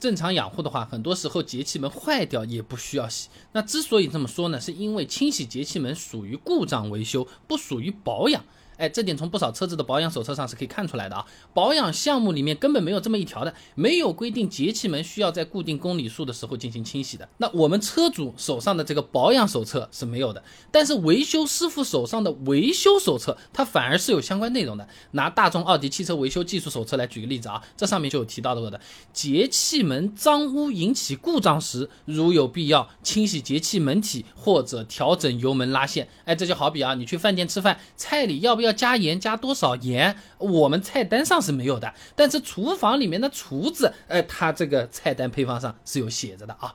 正常养护的话，很多时候节气门坏掉也不需要洗。那之所以这么说呢，是因为清洗节气门属于故障维修，不属于保养。哎，这点从不少车子的保养手册上是可以看出来的啊。保养项目里面根本没有这么一条的，没有规定节气门需要在固定公里数的时候进行清洗的。那我们车主手上的这个保养手册是没有的，但是维修师傅手上的维修手册，它反而是有相关内容的。拿大众奥迪汽车维修技术手册来举个例子啊，这上面就有提到过的，节气门脏污引起故障时，如有必要清洗节气门体或者调整油门拉线。哎，这就好比啊，你去饭店吃饭，菜里要不要？要加盐加多少盐？我们菜单上是没有的，但是厨房里面的厨子，呃，他这个菜单配方上是有写着的啊。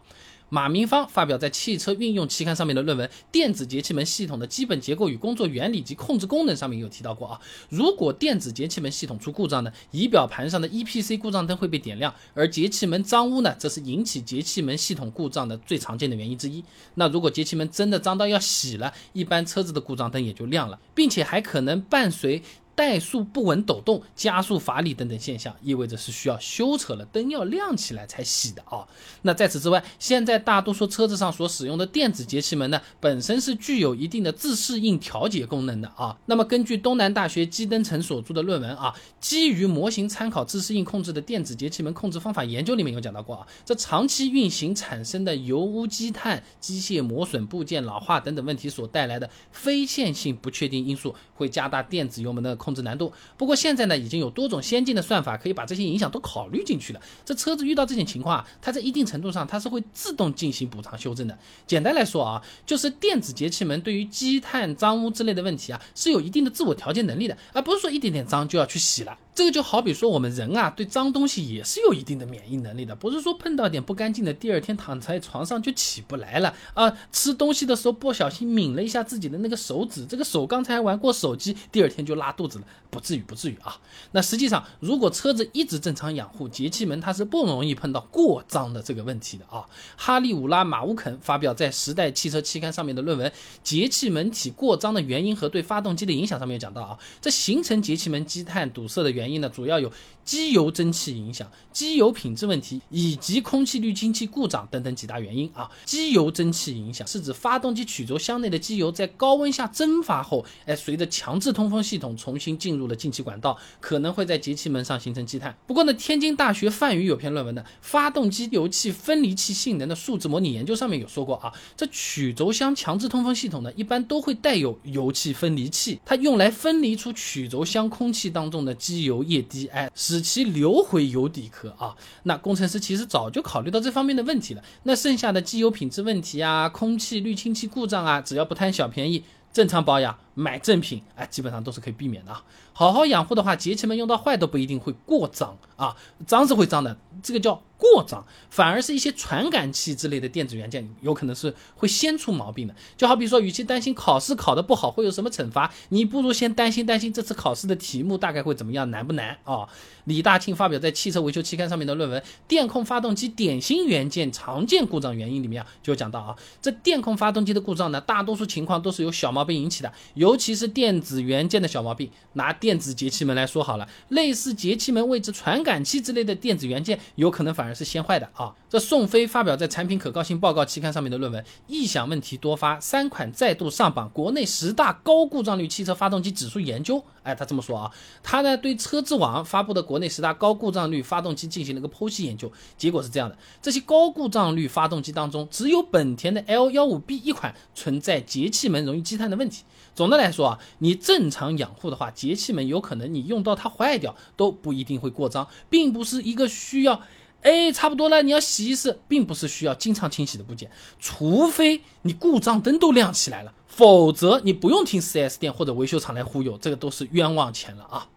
马明芳发表在《汽车运用期刊》上面的论文《电子节气门系统的基本结构与工作原理及控制功能》上面有提到过啊，如果电子节气门系统出故障呢，仪表盘上的 EPC 故障灯会被点亮，而节气门脏污呢，则是引起节气门系统故障的最常见的原因之一。那如果节气门真的脏到要洗了，一般车子的故障灯也就亮了，并且还可能伴随。怠速不稳、抖动、加速乏力等等现象，意味着是需要修车了，灯要亮起来才洗的啊。那在此之外，现在大多数车子上所使用的电子节气门呢，本身是具有一定的自适应调节功能的啊。那么根据东南大学基登城所著的论文啊，基于模型参考自适应控制的电子节气门控制方法研究里面有讲到过啊，这长期运行产生的油污积碳、机械磨损、部件老化等等问题所带来的非线性不确定因素，会加大电子油门的。控制难度。不过现在呢，已经有多种先进的算法可以把这些影响都考虑进去了。这车子遇到这种情况啊，它在一定程度上它是会自动进行补偿修正的。简单来说啊，就是电子节气门对于积碳、脏污之类的问题啊，是有一定的自我调节能力的，而不是说一点点脏就要去洗了。这个就好比说我们人啊，对脏东西也是有一定的免疫能力的，不是说碰到点不干净的，第二天躺在床上就起不来了啊。吃东西的时候不小心抿了一下自己的那个手指，这个手刚才玩过手机，第二天就拉肚子了，不至于不至于啊。那实际上，如果车子一直正常养护，节气门它是不容易碰到过脏的这个问题的啊。哈利伍拉马乌肯发表在《时代汽车期刊》上面的论文《节气门体过脏的原因和对发动机的影响》上面讲到啊，这形成节气门积碳堵塞的原因。呢，主要有机油蒸汽影响、机油品质问题以及空气滤清器故障等等几大原因啊。机油蒸汽影响是指发动机曲轴箱内的机油在高温下蒸发后，哎，随着强制通风系统重新进入了进气管道，可能会在节气门上形成积碳。不过呢，天津大学范宇有篇论文呢，《发动机油气分离器性能的数字模拟研究》上面有说过啊，这曲轴箱强制通风系统呢，一般都会带有油气分离器，它用来分离出曲轴箱空气当中的机油。液滴，哎，使其流回油底壳啊。那工程师其实早就考虑到这方面的问题了。那剩下的机油品质问题啊，空气滤清器故障啊，只要不贪小便宜，正常保养，买正品，哎，基本上都是可以避免的。好好养护的话，节气门用到坏都不一定会过脏啊，脏是会脏的，这个叫。过脏，反而是一些传感器之类的电子元件，有可能是会先出毛病的。就好比说，与其担心考试考得不好会有什么惩罚，你不如先担心担心这次考试的题目大概会怎么样，难不难啊？李大庆发表在《汽车维修期刊》上面的论文《电控发动机典型元件常见故障原因》里面，就讲到啊，这电控发动机的故障呢，大多数情况都是由小毛病引起的，尤其是电子元件的小毛病。拿电子节气门来说好了，类似节气门位置传感器之类的电子元件，有可能反反而。是先坏的啊！这宋飞发表在《产品可靠性报告》期刊上面的论文《异响问题多发，三款再度上榜国内十大高故障率汽车发动机指数研究》。哎，他这么说啊，他呢对车之网发布的国内十大高故障率发动机进行了一个剖析研究，结果是这样的：这些高故障率发动机当中，只有本田的 L 幺五 B 一款存在节气门容易积碳的问题。总的来说啊，你正常养护的话，节气门有可能你用到它坏掉都不一定会过脏，并不是一个需要。哎，差不多了，你要洗一次，并不是需要经常清洗的部件，除非你故障灯都亮起来了，否则你不用听 4S 店或者维修厂来忽悠，这个都是冤枉钱了啊！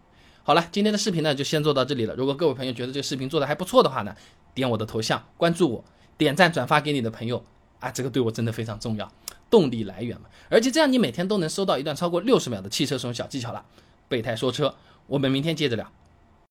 好了，今天的视频呢就先做到这里了。如果各位朋友觉得这个视频做的还不错的话呢，点我的头像关注我，点赞转发给你的朋友啊，这个对我真的非常重要，动力来源嘛。而且这样你每天都能收到一段超过六十秒的汽车使用小技巧了。备胎说车，我们明天接着聊。